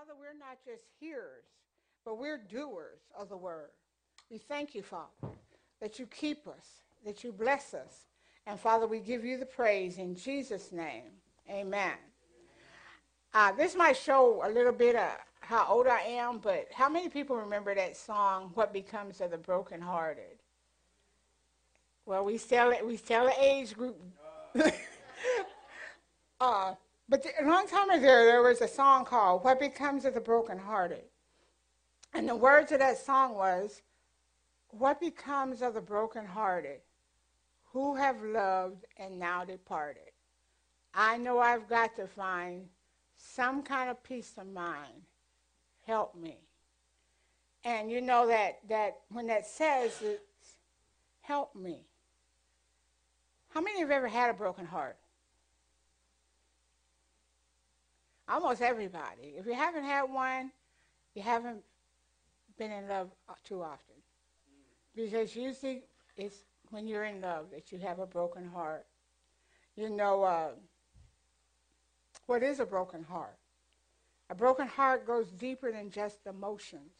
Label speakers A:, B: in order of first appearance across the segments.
A: Father, we're not just hearers, but we're doers of the word. We thank you, Father, that you keep us, that you bless us. And Father, we give you the praise in Jesus' name. Amen. Uh, this might show a little bit of how old I am, but how many people remember that song, What Becomes of the Brokenhearted? Well, we sell it. we still an age group. uh, but a long time ago, there was a song called "What Becomes of the Brokenhearted," and the words of that song was, "What becomes of the brokenhearted, who have loved and now departed? I know I've got to find some kind of peace of mind. Help me." And you know that that when that says help me. How many have ever had a broken heart? Almost everybody. If you haven't had one, you haven't been in love too often. Because you usually it's when you're in love that you have a broken heart. You know, uh, what is a broken heart? A broken heart goes deeper than just emotions.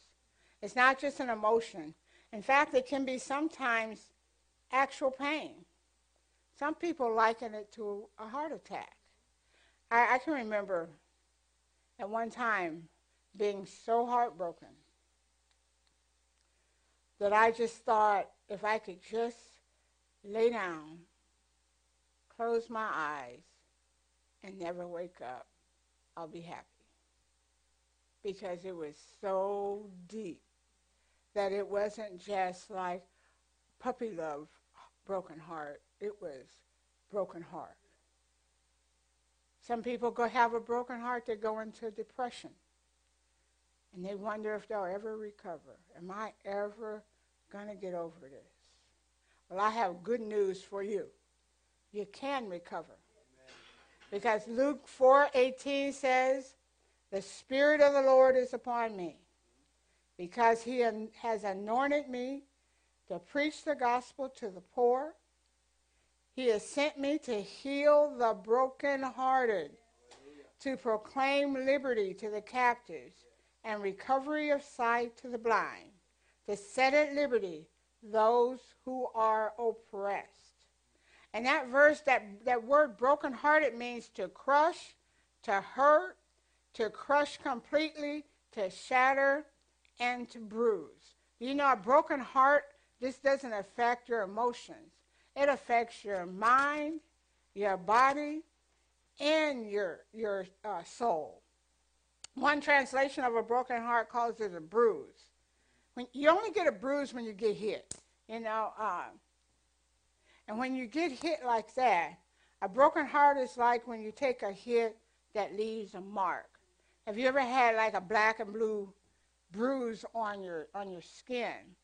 A: It's not just an emotion. In fact, it can be sometimes actual pain. Some people liken it to a heart attack. I, I can remember at one time being so heartbroken that I just thought if I could just lay down, close my eyes, and never wake up, I'll be happy. Because it was so deep that it wasn't just like puppy love, broken heart. It was broken heart. Some people go have a broken heart, they go into depression. And they wonder if they'll ever recover. Am I ever going to get over this? Well, I have good news for you. You can recover. Amen. Because Luke 4:18 says, "The spirit of the Lord is upon me, because he has anointed me to preach the gospel to the poor. He has sent me to heal the brokenhearted, to proclaim liberty to the captives and recovery of sight to the blind, to set at liberty those who are oppressed. And that verse, that, that word brokenhearted means to crush, to hurt, to crush completely, to shatter, and to bruise. You know, a broken heart, this doesn't affect your emotions. It affects your mind, your body, and your, your uh, soul. One translation of a broken heart calls it a bruise. When, you only get a bruise when you get hit, you know. Uh, and when you get hit like that, a broken heart is like when you take a hit that leaves a mark. Have you ever had like a black and blue bruise on your on your skin?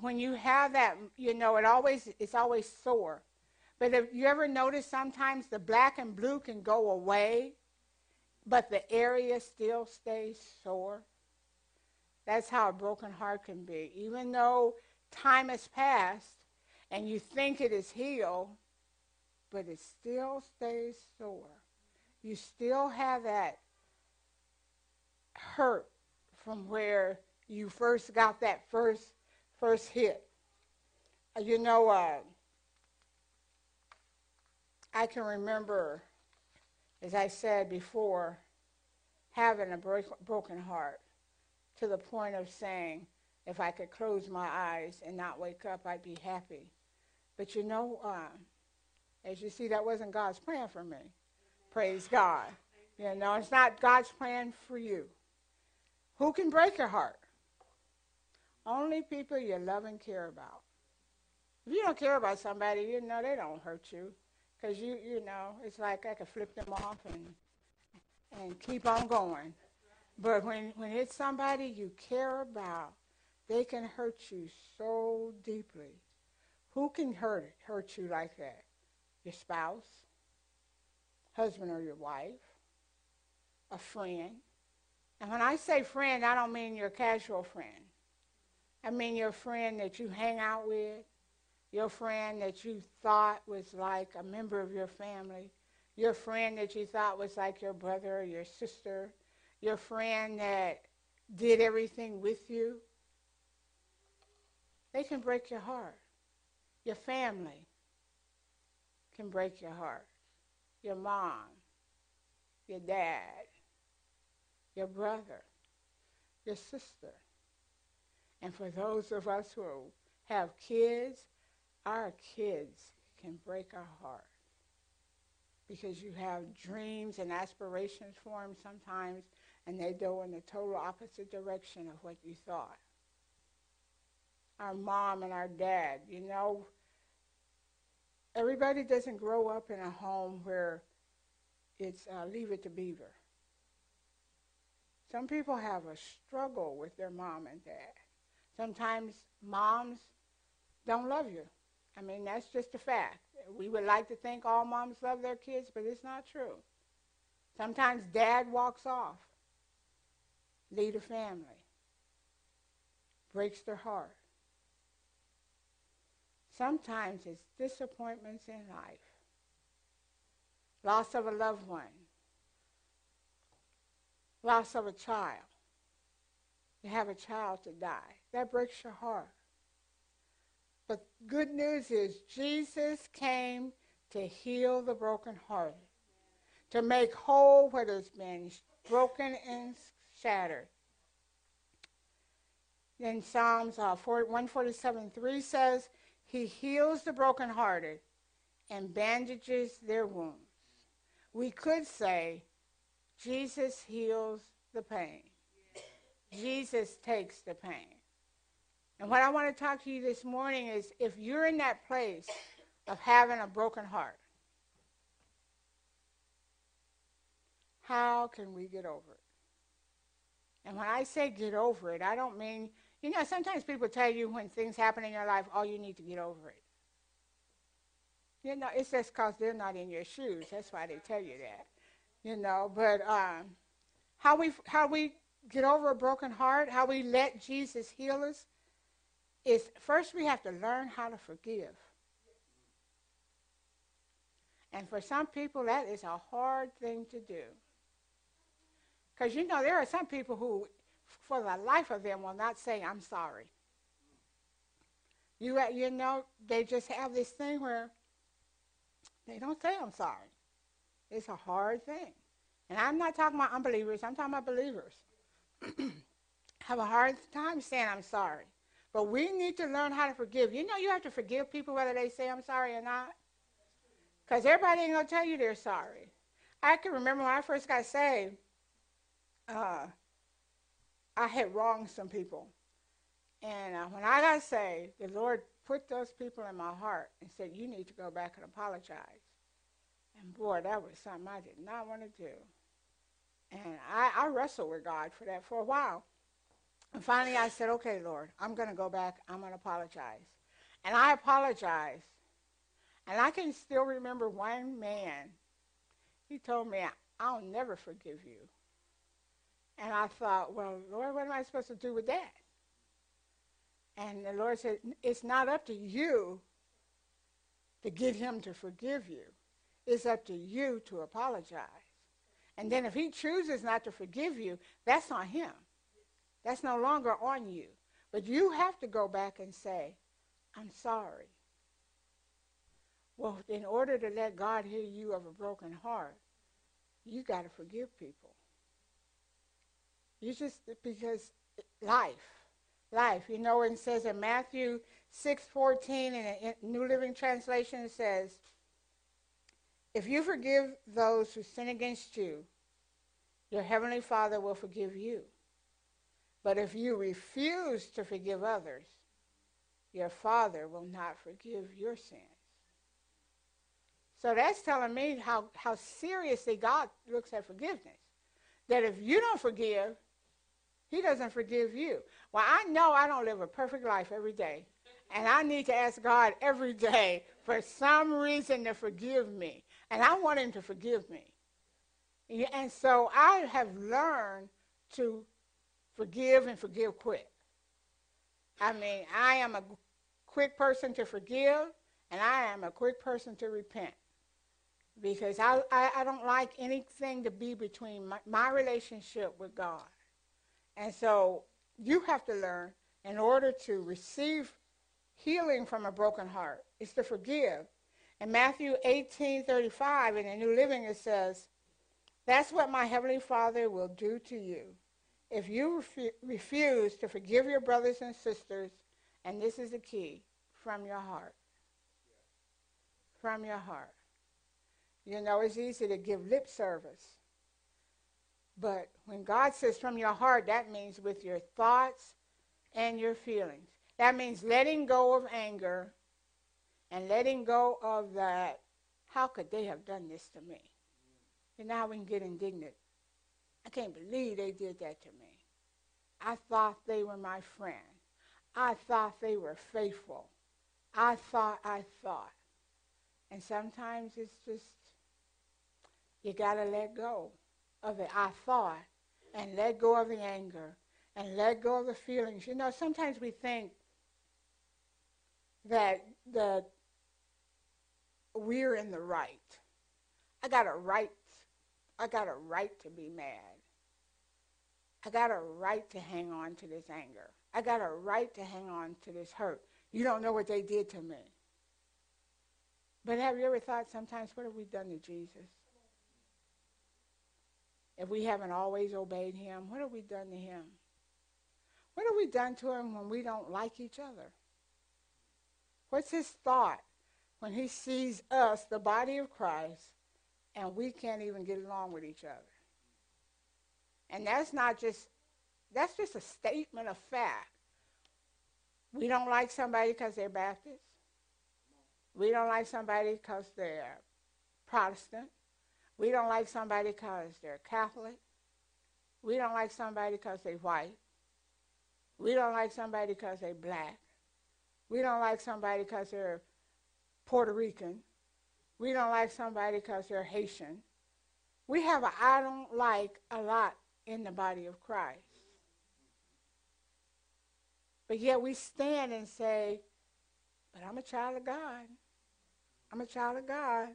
A: When you have that, you know, it always it's always sore. But if you ever notice sometimes the black and blue can go away, but the area still stays sore. That's how a broken heart can be. Even though time has passed and you think it is healed, but it still stays sore. You still have that hurt from where you first got that first first hit. Uh, you know, uh, I can remember, as I said before, having a break, broken heart to the point of saying, if I could close my eyes and not wake up, I'd be happy. But you know, uh, as you see, that wasn't God's plan for me. Praise God. You know, it's not God's plan for you. Who can break your heart? Only people you love and care about. If you don't care about somebody, you know they don't hurt you. Because you, you know, it's like I could flip them off and, and keep on going. But when, when it's somebody you care about, they can hurt you so deeply. Who can hurt, hurt you like that? Your spouse, husband or your wife, a friend. And when I say friend, I don't mean your casual friend. I mean, your friend that you hang out with, your friend that you thought was like a member of your family, your friend that you thought was like your brother or your sister, your friend that did everything with you, they can break your heart. Your family can break your heart. Your mom, your dad, your brother, your sister. And for those of us who have kids, our kids can break our heart because you have dreams and aspirations for them sometimes, and they go in the total opposite direction of what you thought. Our mom and our dad, you know, everybody doesn't grow up in a home where it's uh, leave it to beaver. Some people have a struggle with their mom and dad. Sometimes moms don't love you. I mean, that's just a fact. We would like to think all moms love their kids, but it's not true. Sometimes dad walks off, lead a family, breaks their heart. Sometimes it's disappointments in life, loss of a loved one, loss of a child. You have a child to die. That breaks your heart. But good news is Jesus came to heal the brokenhearted, to make whole what has been broken and shattered. Then Psalms uh, 147 3 says, He heals the brokenhearted and bandages their wounds. We could say, Jesus heals the pain. Jesus takes the pain. And what I want to talk to you this morning is if you're in that place of having a broken heart, how can we get over it? And when I say get over it, I don't mean, you know, sometimes people tell you when things happen in your life, oh, you need to get over it. You know, it's just because they're not in your shoes. That's why they tell you that. You know, but um, how we how we get over a broken heart, how we let Jesus heal us, is first we have to learn how to forgive. And for some people, that is a hard thing to do. Because you know, there are some people who, for the life of them, will not say, I'm sorry. You, you know, they just have this thing where they don't say, I'm sorry. It's a hard thing. And I'm not talking about unbelievers, I'm talking about believers. have a hard time saying, I'm sorry. But we need to learn how to forgive. You know, you have to forgive people whether they say I'm sorry or not. Because everybody ain't going to tell you they're sorry. I can remember when I first got saved, uh, I had wronged some people. And uh, when I got saved, the Lord put those people in my heart and said, You need to go back and apologize. And boy, that was something I did not want to do. And I, I wrestled with God for that for a while. And finally, I said, okay, Lord, I'm going to go back. I'm going to apologize. And I apologized. And I can still remember one man. He told me, I'll never forgive you. And I thought, well, Lord, what am I supposed to do with that? And the Lord said, it's not up to you to get him to forgive you. It's up to you to apologize. And then if he chooses not to forgive you, that's on him. That's no longer on you. But you have to go back and say, I'm sorry. Well, in order to let God hear you of a broken heart, you got to forgive people. You just, because life, life, you know, it says in Matthew 6.14 in the New Living Translation, it says, if you forgive those who sin against you, your heavenly Father will forgive you. But if you refuse to forgive others, your Father will not forgive your sins. So that's telling me how, how seriously God looks at forgiveness. That if you don't forgive, He doesn't forgive you. Well, I know I don't live a perfect life every day. And I need to ask God every day for some reason to forgive me. And I want Him to forgive me. And so I have learned to forgive and forgive quick. I mean, I am a quick person to forgive, and I am a quick person to repent. because I, I, I, don't like anything to be between my, my relationship with God. And so you have to learn in order to receive healing from a broken heart is to forgive. In Matthew 18 35, in the New Living, it says, That's what my Heavenly Father will do to you. If you refu- refuse to forgive your brothers and sisters, and this is the key, from your heart. From your heart. You know, it's easy to give lip service. But when God says from your heart, that means with your thoughts and your feelings. That means letting go of anger and letting go of that, how could they have done this to me? And now we can get indignant. I can't believe they did that to me. I thought they were my friend. I thought they were faithful. I thought, I thought. And sometimes it's just, you got to let go of the I thought and let go of the anger and let go of the feelings. You know, sometimes we think that the we're in the right. I got a right I got a right to be mad. I got a right to hang on to this anger. I got a right to hang on to this hurt. You don't know what they did to me. But have you ever thought sometimes, what have we done to Jesus? If we haven't always obeyed him, what have we done to him? What have we done to him when we don't like each other? What's his thought when he sees us, the body of Christ, and we can't even get along with each other? And that's not just, that's just a statement of fact. We don't like somebody because they're Baptist. We don't like somebody because they're Protestant. We don't like somebody because they're Catholic. We don't like somebody because they're white. We don't like somebody because they're black. We don't like somebody because they're Puerto Rican. We don't like somebody because they're Haitian. We have a I don't like a lot in the body of Christ. But yet we stand and say, but I'm a child of God. I'm a child of God.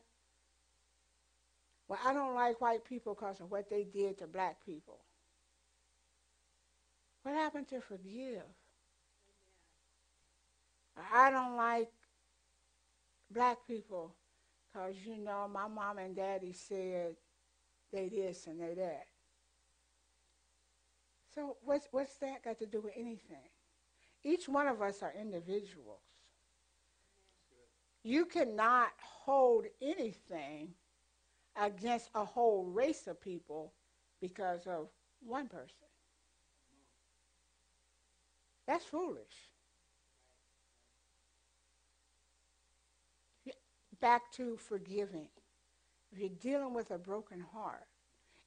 A: Well, I don't like white people because of what they did to black people. What happened to forgive? I don't like black people because, you know, my mom and daddy said they this and they that. So what's, what's that got to do with anything? Each one of us are individuals. You cannot hold anything against a whole race of people because of one person. That's foolish. Back to forgiving. If you're dealing with a broken heart,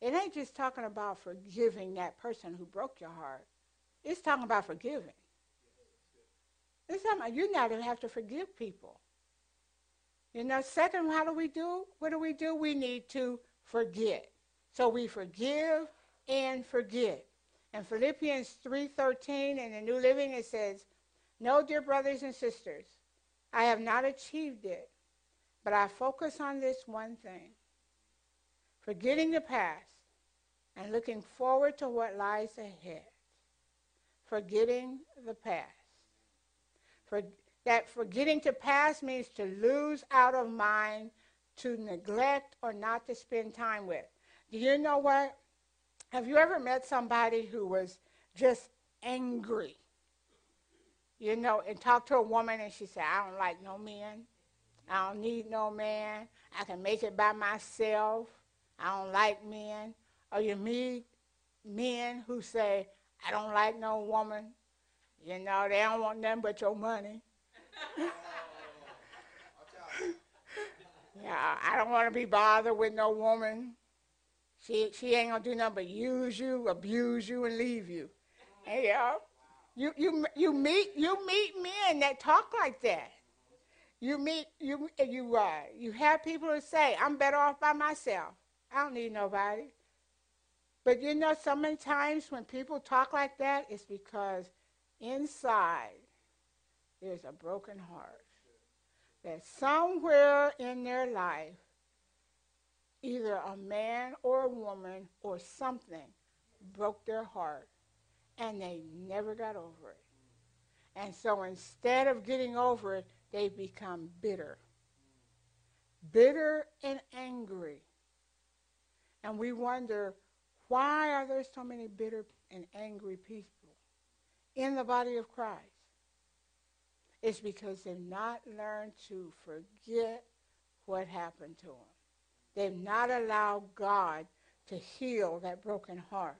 A: it ain't just talking about forgiving that person who broke your heart. It's talking about forgiving. It's talking about you now have to forgive people. You know, second, how do we do? What do we do? We need to forget. So we forgive and forget. In Philippians 3:13 in the New Living it says, "No, dear brothers and sisters, I have not achieved it, but I focus on this one thing, forgetting the past and looking forward to what lies ahead. Forgetting the past. For that forgetting to pass means to lose out of mind, to neglect, or not to spend time with. Do you know what? Have you ever met somebody who was just angry? You know, and talked to a woman and she said, I don't like no men. I don't need no man. I can make it by myself. I don't like men. Or you meet men who say, I don't like no woman. You know, they don't want nothing but your money. yeah, I don't want to be bothered with no woman. She, she ain't going to do nothing but use you, abuse you, and leave you. Know, you, you, you, meet, you meet men that talk like that. You meet you you uh, you have people who say, "I'm better off by myself. I don't need nobody." But you know, so many times when people talk like that, it's because inside there's a broken heart. That somewhere in their life, either a man or a woman or something broke their heart and they never got over it. And so instead of getting over it, they become bitter. Bitter and angry. And we wonder why are there so many bitter and angry people in the body of Christ? It's because they've not learned to forget what happened to them. They've not allowed God to heal that broken heart.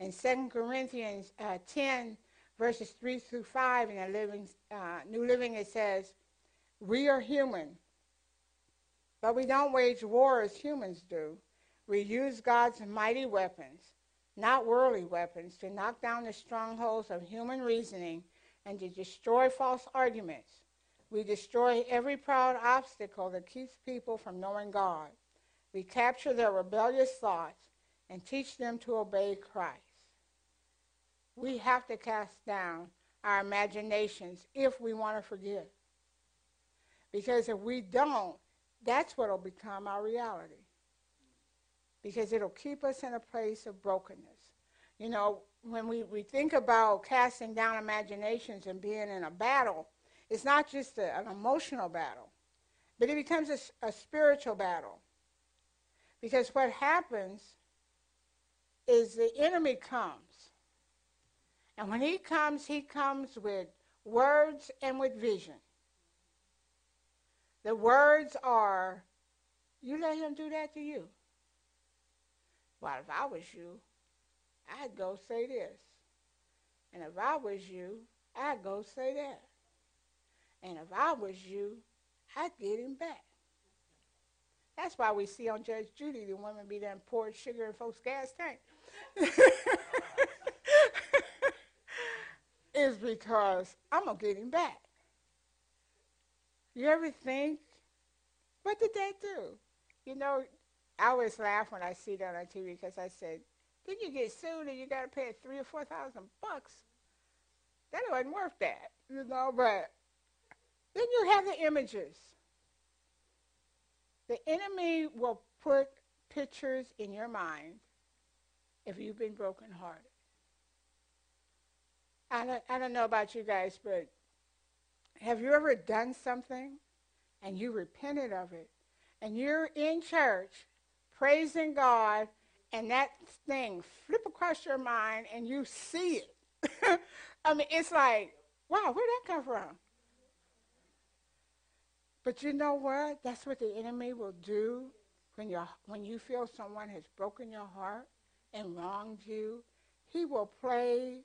A: In 2 Corinthians uh, 10, verses 3 through 5 in the living, uh, New Living, it says, We are human, but we don't wage war as humans do. We use God's mighty weapons, not worldly weapons, to knock down the strongholds of human reasoning and to destroy false arguments. We destroy every proud obstacle that keeps people from knowing God. We capture their rebellious thoughts and teach them to obey Christ. We have to cast down our imaginations if we want to forgive. Because if we don't, that's what will become our reality. Because it'll keep us in a place of brokenness. You know, when we, we think about casting down imaginations and being in a battle, it's not just a, an emotional battle, but it becomes a, a spiritual battle. Because what happens is the enemy comes. And when he comes, he comes with words and with vision. The words are, you let him do that to you. Well, if I was you, I'd go say this. And if I was you, I'd go say that. And if I was you, I'd get him back. That's why we see on Judge Judy the women be done poured sugar in folks' gas tank. is because I'm going to get him back. You ever think, what did they do? You know, I always laugh when I see that on TV because I said, then you get sued and you got to pay three or four thousand bucks. That wasn't worth that, you know. But then you have the images. The enemy will put pictures in your mind if you've been brokenhearted. I don't, I don't know about you guys, but have you ever done something and you repented of it and you're in church praising God and that thing flip across your mind and you see it. I mean, it's like, wow, where'd that come from? But you know what? That's what the enemy will do when, you when you feel someone has broken your heart and wronged you. He will play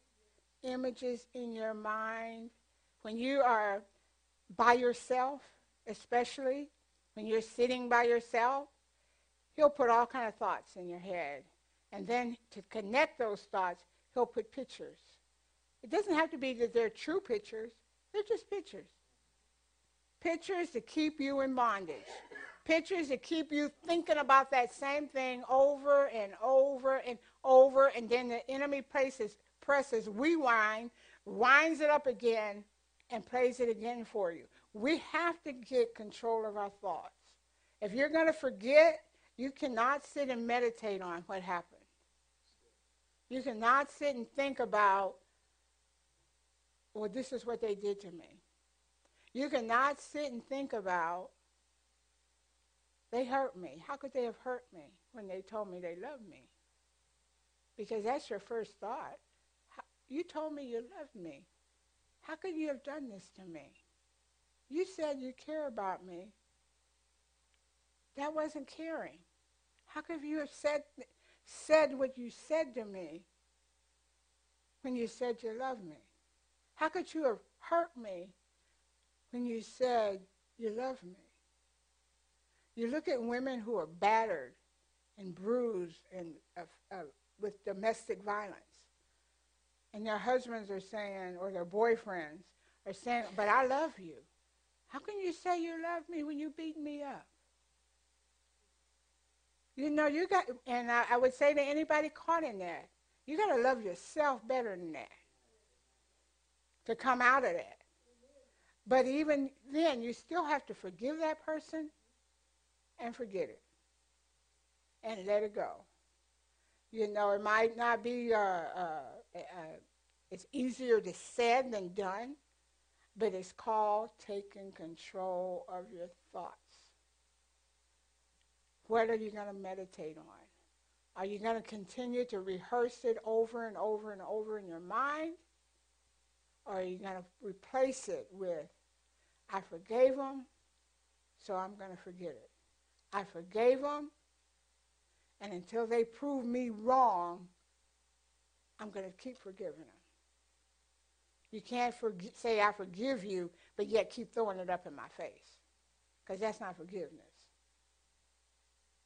A: images in your mind when you are by yourself, especially when you're sitting by yourself he'll put all kind of thoughts in your head. And then to connect those thoughts, he'll put pictures. It doesn't have to be that they're true pictures. They're just pictures. Pictures to keep you in bondage. Pictures to keep you thinking about that same thing over and over and over. And then the enemy places, presses rewind, winds it up again, and plays it again for you. We have to get control of our thoughts. If you're going to forget, you cannot sit and meditate on what happened. You cannot sit and think about, well, this is what they did to me. You cannot sit and think about, they hurt me. How could they have hurt me when they told me they loved me? Because that's your first thought. You told me you loved me. How could you have done this to me? You said you care about me. That wasn't caring. How could you have said, said what you said to me when you said you loved me? How could you have hurt me when you said you love me? You look at women who are battered and bruised and uh, uh, with domestic violence, and their husbands are saying, or their boyfriends are saying, "But I love you." How can you say you love me when you beat me up? You know, you got, and I, I would say to anybody caught in that, you got to love yourself better than that to come out of that. But even then, you still have to forgive that person and forget it. and let it go. You know, it might not be, uh, uh, uh, it's easier to said than done, but it's called taking control of your thoughts. What are you going to meditate on? Are you going to continue to rehearse it over and over and over in your mind? Or are you going to replace it with, I forgave them, so I'm going to forget it. I forgave them, and until they prove me wrong, I'm going to keep forgiving them. You can't forg- say, I forgive you, but yet keep throwing it up in my face, because that's not forgiveness.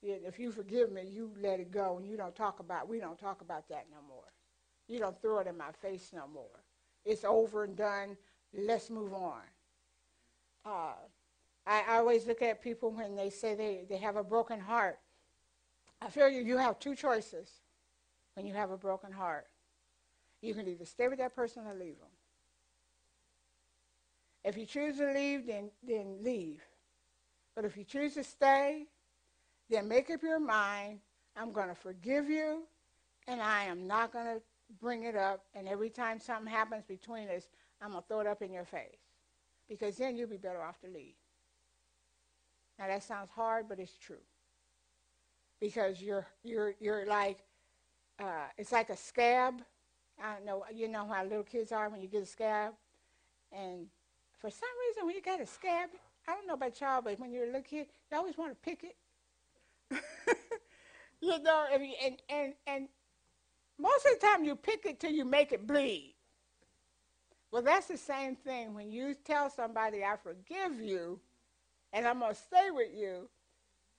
A: If you forgive me, you let it go, and you don't talk about. We don't talk about that no more. You don't throw it in my face no more. It's over and done. Let's move on. Uh, I, I always look at people when they say they, they have a broken heart. I feel you, you have two choices when you have a broken heart. You can either stay with that person or leave them. If you choose to leave, then, then leave. But if you choose to stay, then make up your mind I'm going to forgive you, and I am not going to bring it up. And every time something happens between us, I'm going to throw it up in your face. Because then you'll be better off to leave. Now that sounds hard, but it's true. Because you're you're you're like uh, it's like a scab. I don't know. You know how little kids are when you get a scab, and for some reason when you got a scab, I don't know about y'all, but when you're a little kid, you always want to pick it. you know, and, and and most of the time you pick it till you make it bleed. Well, that's the same thing when you tell somebody, "I forgive you." and I'm going to stay with you.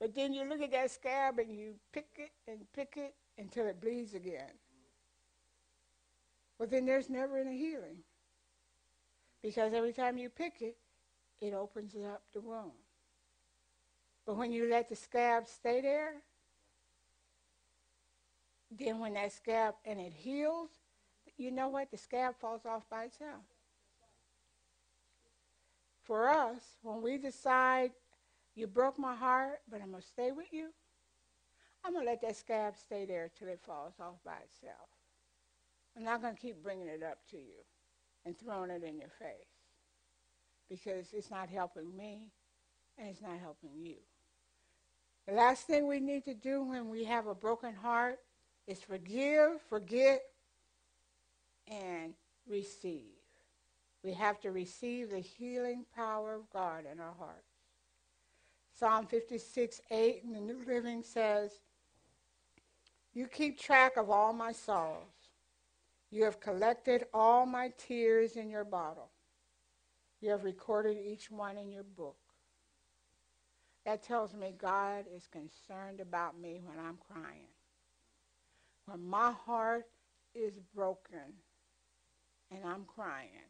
A: But then you look at that scab and you pick it and pick it until it bleeds again. Well, then there's never any healing. Because every time you pick it, it opens up the wound. But when you let the scab stay there, then when that scab and it heals, you know what? The scab falls off by itself for us, when we decide, you broke my heart, but I'm going to stay with you, I'm going to let that scab stay there till it falls off by itself. I'm not going to keep bringing it up to you and throwing it in your face because it's not helping me and it's not helping you. The last thing we need to do when we have a broken heart is forgive, forget, and receive. We have to receive the healing power of God in our hearts. Psalm 56, 8 in the New Living says, You keep track of all my sorrows. You have collected all my tears in your bottle. You have recorded each one in your book. That tells me God is concerned about me when I'm crying. When my heart is broken and I'm crying,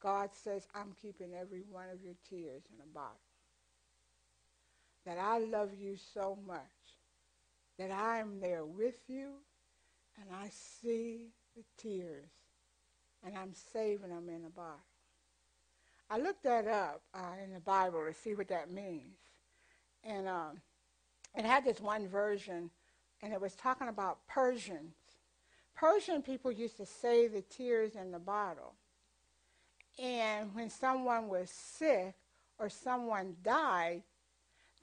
A: God says, I'm keeping every one of your tears in a bottle. That I love you so much that I am there with you and I see the tears and I'm saving them in a bottle. I looked that up uh, in the Bible to see what that means. And um, it had this one version, and it was talking about Persians. Persian people used to save the tears in the bottle. And when someone was sick or someone died,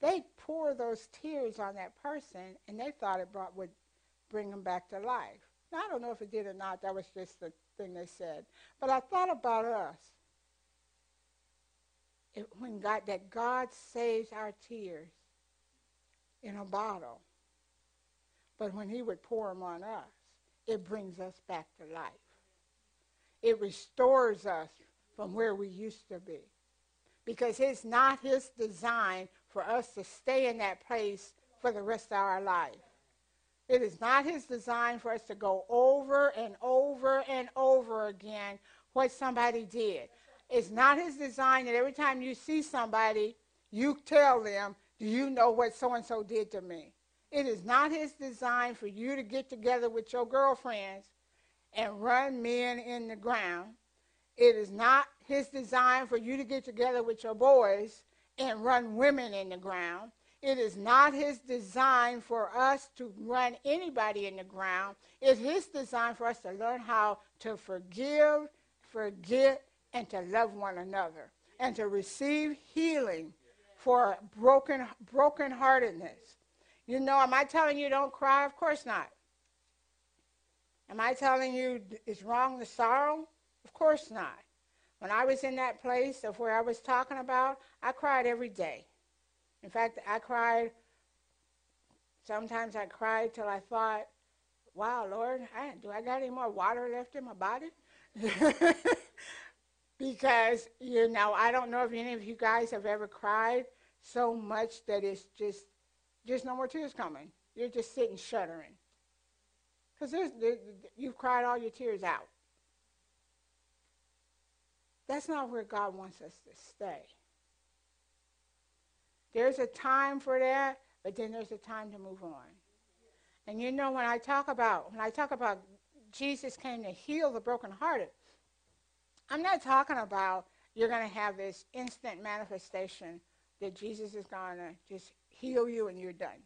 A: they pour those tears on that person, and they thought it brought would bring them back to life. Now, I don't know if it did or not. That was just the thing they said. But I thought about us. It, when God, that God saves our tears in a bottle, but when He would pour them on us, it brings us back to life. It restores us from where we used to be. Because it's not his design for us to stay in that place for the rest of our life. It is not his design for us to go over and over and over again what somebody did. It's not his design that every time you see somebody, you tell them, Do you know what so and so did to me? It is not his design for you to get together with your girlfriends and run men in the ground it is not his design for you to get together with your boys and run women in the ground. It is not his design for us to run anybody in the ground. It's his design for us to learn how to forgive, forget, and to love one another and to receive healing for broken brokenheartedness. You know, am I telling you don't cry? Of course not. Am I telling you it's wrong to sorrow? Of course not. When I was in that place of where I was talking about, I cried every day. In fact, I cried, sometimes I cried till I thought, wow, Lord, I, do I got any more water left in my body? because, you know, I don't know if any of you guys have ever cried so much that it's just, just no more tears coming. You're just sitting shuddering. Because you've cried all your tears out. That's not where God wants us to stay. There's a time for that, but then there's a time to move on. And you know when I talk about when I talk about Jesus came to heal the brokenhearted, I'm not talking about you're going to have this instant manifestation that Jesus is going to just heal you and you're done.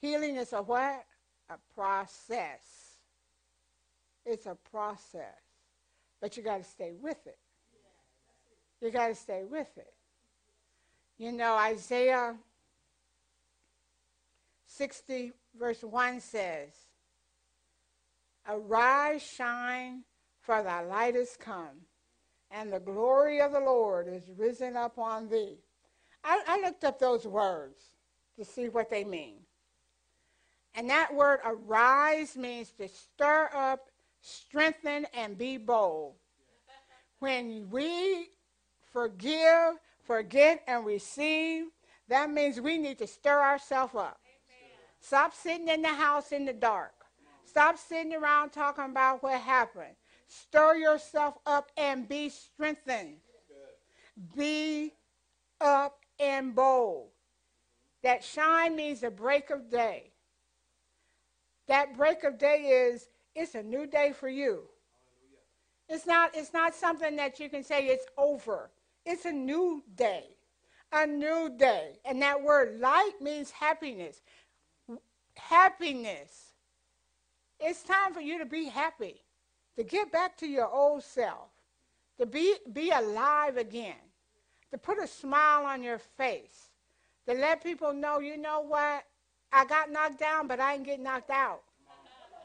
A: Healing is a what? A process. It's a process. But you got to stay with it. You got to stay with it. You know, Isaiah 60, verse 1 says, Arise, shine, for thy light is come, and the glory of the Lord is risen up on thee. I, I looked up those words to see what they mean. And that word arise means to stir up, strengthen, and be bold. When we forgive, forget, and receive, that means we need to stir ourselves up. Amen. Stop sitting in the house in the dark. Stop sitting around talking about what happened. Stir yourself up and be strengthened. Be up and bold. That shine means a break of day. That break of day is it's a new day for you. It's not, it's not something that you can say it's over. It's a new day. A new day. And that word light means happiness. Happiness. It's time for you to be happy, to get back to your old self, to be, be alive again, to put a smile on your face, to let people know, you know what? I got knocked down, but I ain't get knocked out.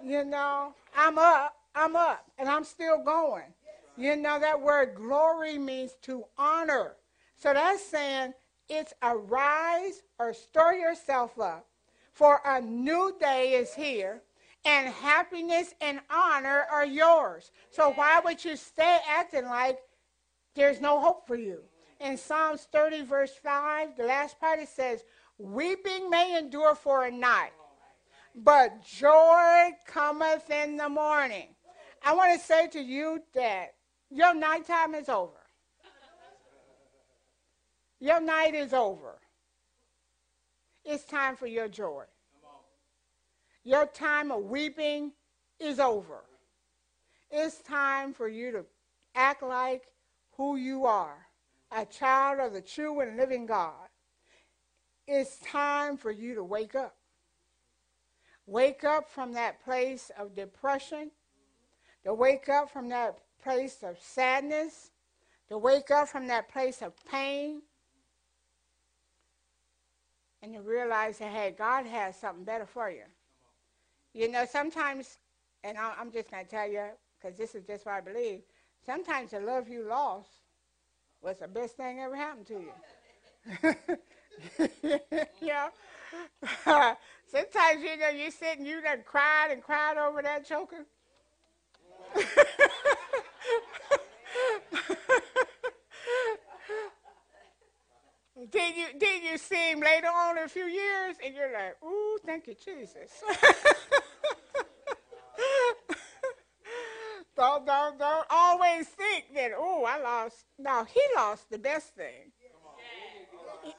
A: You know, I'm up, I'm up, and I'm still going. You know, that word glory means to honor. So that's saying it's arise or stir yourself up, for a new day is here, and happiness and honor are yours. So why would you stay acting like there's no hope for you? In Psalms 30, verse 5, the last part it says, Weeping may endure for a night, but joy cometh in the morning. I want to say to you that your nighttime is over. Your night is over. It's time for your joy. Your time of weeping is over. It's time for you to act like who you are a child of the true and living God. It's time for you to wake up. Wake up from that place of depression, to wake up from that place of sadness, to wake up from that place of pain, and to realize that, hey, God has something better for you. You know, sometimes, and I'm just going to tell you, because this is just what I believe, sometimes the love you lost was the best thing ever happened to you. yeah. sometimes, you know, you sit and you done cried and cried over that choker. then you then you see him later on in a few years and you're like, ooh, thank you, Jesus. don't don't don't always think that, oh, I lost no, he lost the best thing.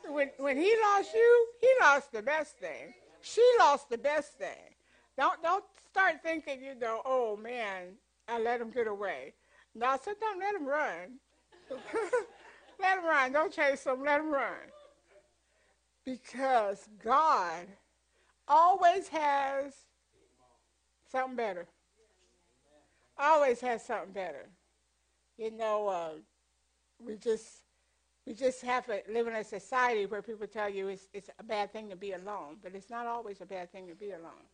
A: When when he lost you, he lost the best thing. She lost the best thing. Don't don't start thinking, you know, oh man, I let him get away. Now, sometimes let him run. let him run. Don't chase him. Let him run. Because God always has something better. Always has something better. You know, uh, we just we just have to live in a society where people tell you it's, it's a bad thing to be alone, but it's not always a bad thing to be alone.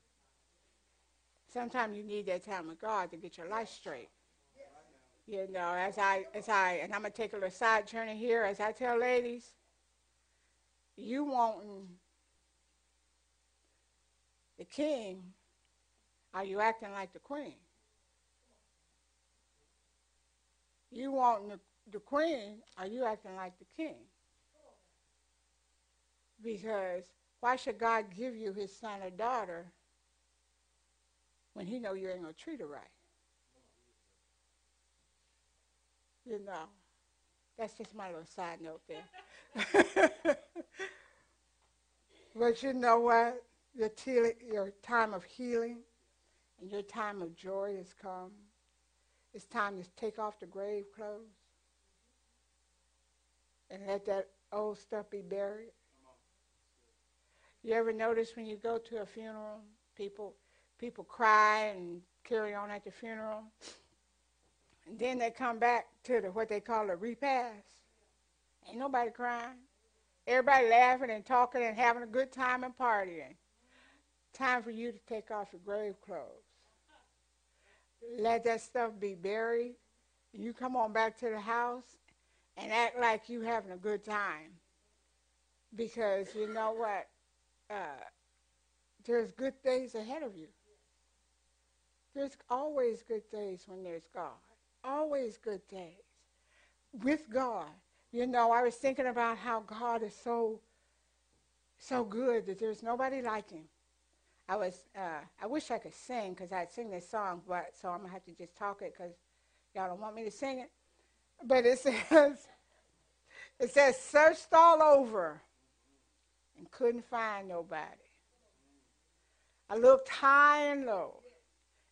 A: Sometimes you need that time with God to get your life straight. You know, as I, as I, and I'm gonna take a little side journey here. As I tell ladies, you want the king, are you acting like the queen? You want the, the queen, are you acting like the king? Because why should God give you his son or daughter when he know you ain't gonna treat her right? You know, that's just my little side note there. but you know what? Your, te- your time of healing and your time of joy has come. It's time to take off the grave clothes and let that old stuff be buried. You ever notice when you go to a funeral, people people cry and carry on at the funeral, and then they come back to the what they call a repast. Ain't nobody crying. Everybody laughing and talking and having a good time and partying. Time for you to take off your grave clothes. Let that stuff be buried. You come on back to the house and act like you having a good time. Because you know what? Uh, there's good days ahead of you. There's always good days when there's God. Always good days. With God. You know, I was thinking about how God is so, so good that there's nobody like him. I was, uh, I wish I could sing because I'd sing this song, but so I'm gonna have to just talk it because y'all don't want me to sing it. But it says, it says, searched all over and couldn't find nobody. I looked high and low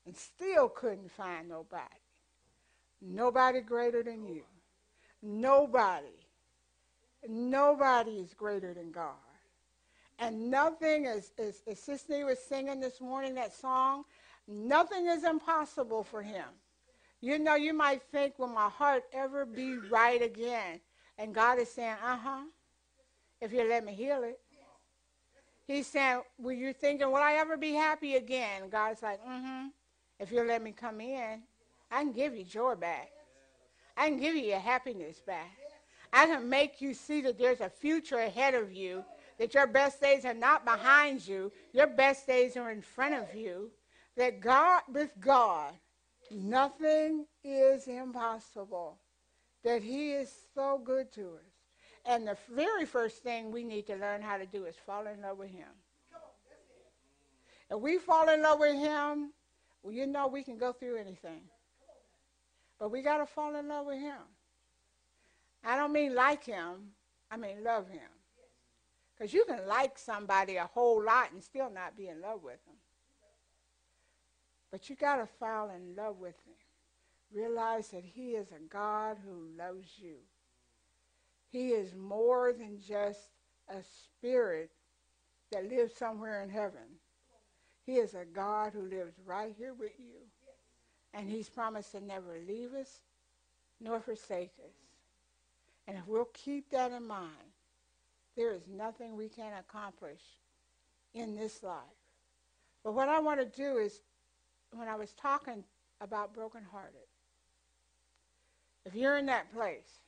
A: and still couldn't find nobody. Nobody greater than you. Nobody. Nobody is greater than God. And nothing, is, as, as Sister was singing this morning, that song, nothing is impossible for him. You know, you might think, will my heart ever be right again? And God is saying, uh huh, if you let me heal it. He's saying, Will you thinking, will I ever be happy again? God's like, mm hmm, if you let me come in, I can give you joy back. I can give you your happiness back. I can make you see that there's a future ahead of you that your best days are not behind you, your best days are in front of you, that God, with God, nothing is impossible, that He is so good to us. And the very first thing we need to learn how to do is fall in love with Him. If we fall in love with Him, well, you know we can go through anything. But we got to fall in love with Him. I don't mean like Him, I mean love Him. Because you can like somebody a whole lot and still not be in love with them. But you got to fall in love with him. Realize that he is a God who loves you. He is more than just a spirit that lives somewhere in heaven. He is a God who lives right here with you. And he's promised to never leave us nor forsake us. And if we'll keep that in mind, there is nothing we can accomplish in this life. But what I want to do is, when I was talking about brokenhearted, if you're in that place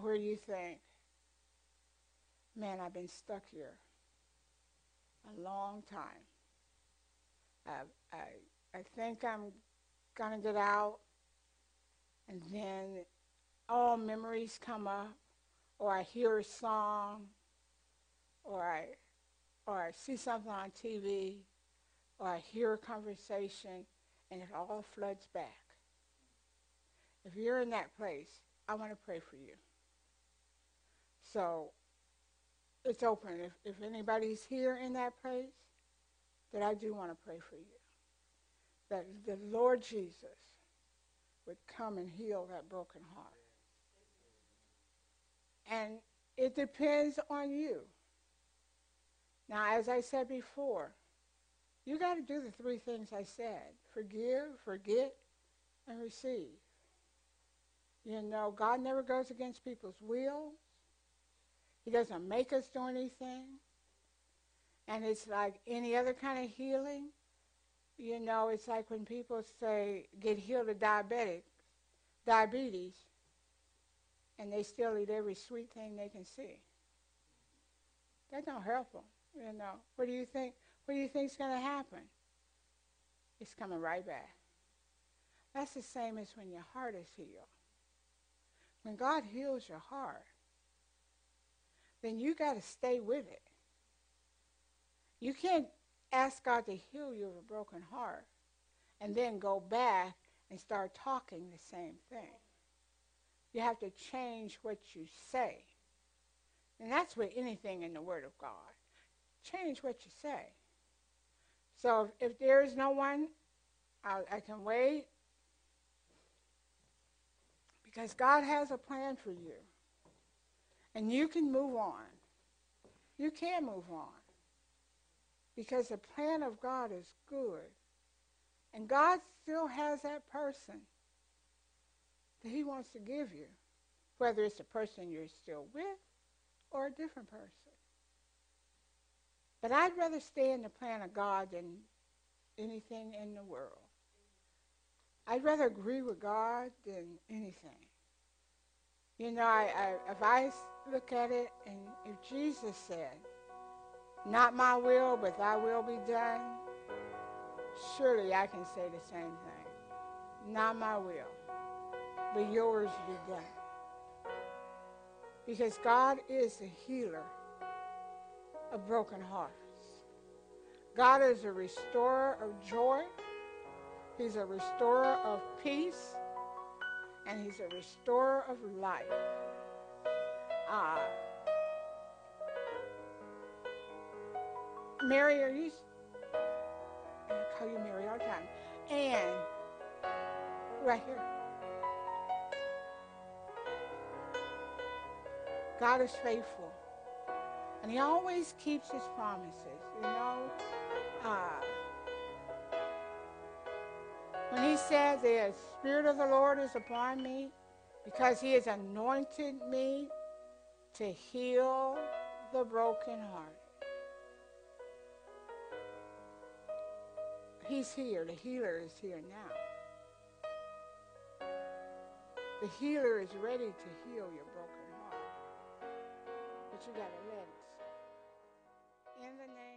A: where you think, man, I've been stuck here a long time. I, I, I think I'm to get out, and then all memories come up, or I hear a song, or I, or I see something on TV, or I hear a conversation, and it all floods back. If you're in that place, I want to pray for you. So it's open. If, if anybody's here in that place, that I do want to pray for you. That the Lord Jesus would come and heal that broken heart. And it depends on you. Now, as I said before, you got to do the three things I said forgive, forget, and receive. You know, God never goes against people's will. He doesn't make us do anything. And it's like any other kind of healing. You know, it's like when people say get healed of diabetic, diabetes, and they still eat every sweet thing they can see. That don't help them. You know, what do you think? What do you think's going to happen? It's coming right back. That's the same as when your heart is healed. When God heals your heart, then you got to stay with it. You can't ask God to heal you of a broken heart and then go back and start talking the same thing. You have to change what you say. And that's with anything in the Word of God. Change what you say. So if, if there is no one, I, I can wait because God has a plan for you. And you can move on. You can move on. Because the plan of God is good. And God still has that person that he wants to give you, whether it's a person you're still with or a different person. But I'd rather stay in the plan of God than anything in the world. I'd rather agree with God than anything. You know, I, I, if I look at it, and if Jesus said, not my will, but thy will be done, surely I can say the same thing. Not my will, but yours be done. Because God is the healer of broken hearts. God is a restorer of joy. He's a restorer of peace. And he's a restorer of life. Uh, Mary, are you? I call you Mary all the time. And right here. God is faithful. And he always keeps his promises, you know. Uh, when he said the Spirit of the Lord is upon me because he has anointed me to heal the broken heart. He's here. The healer is here now. The healer is ready to heal your broken heart. But you got to let it. In the name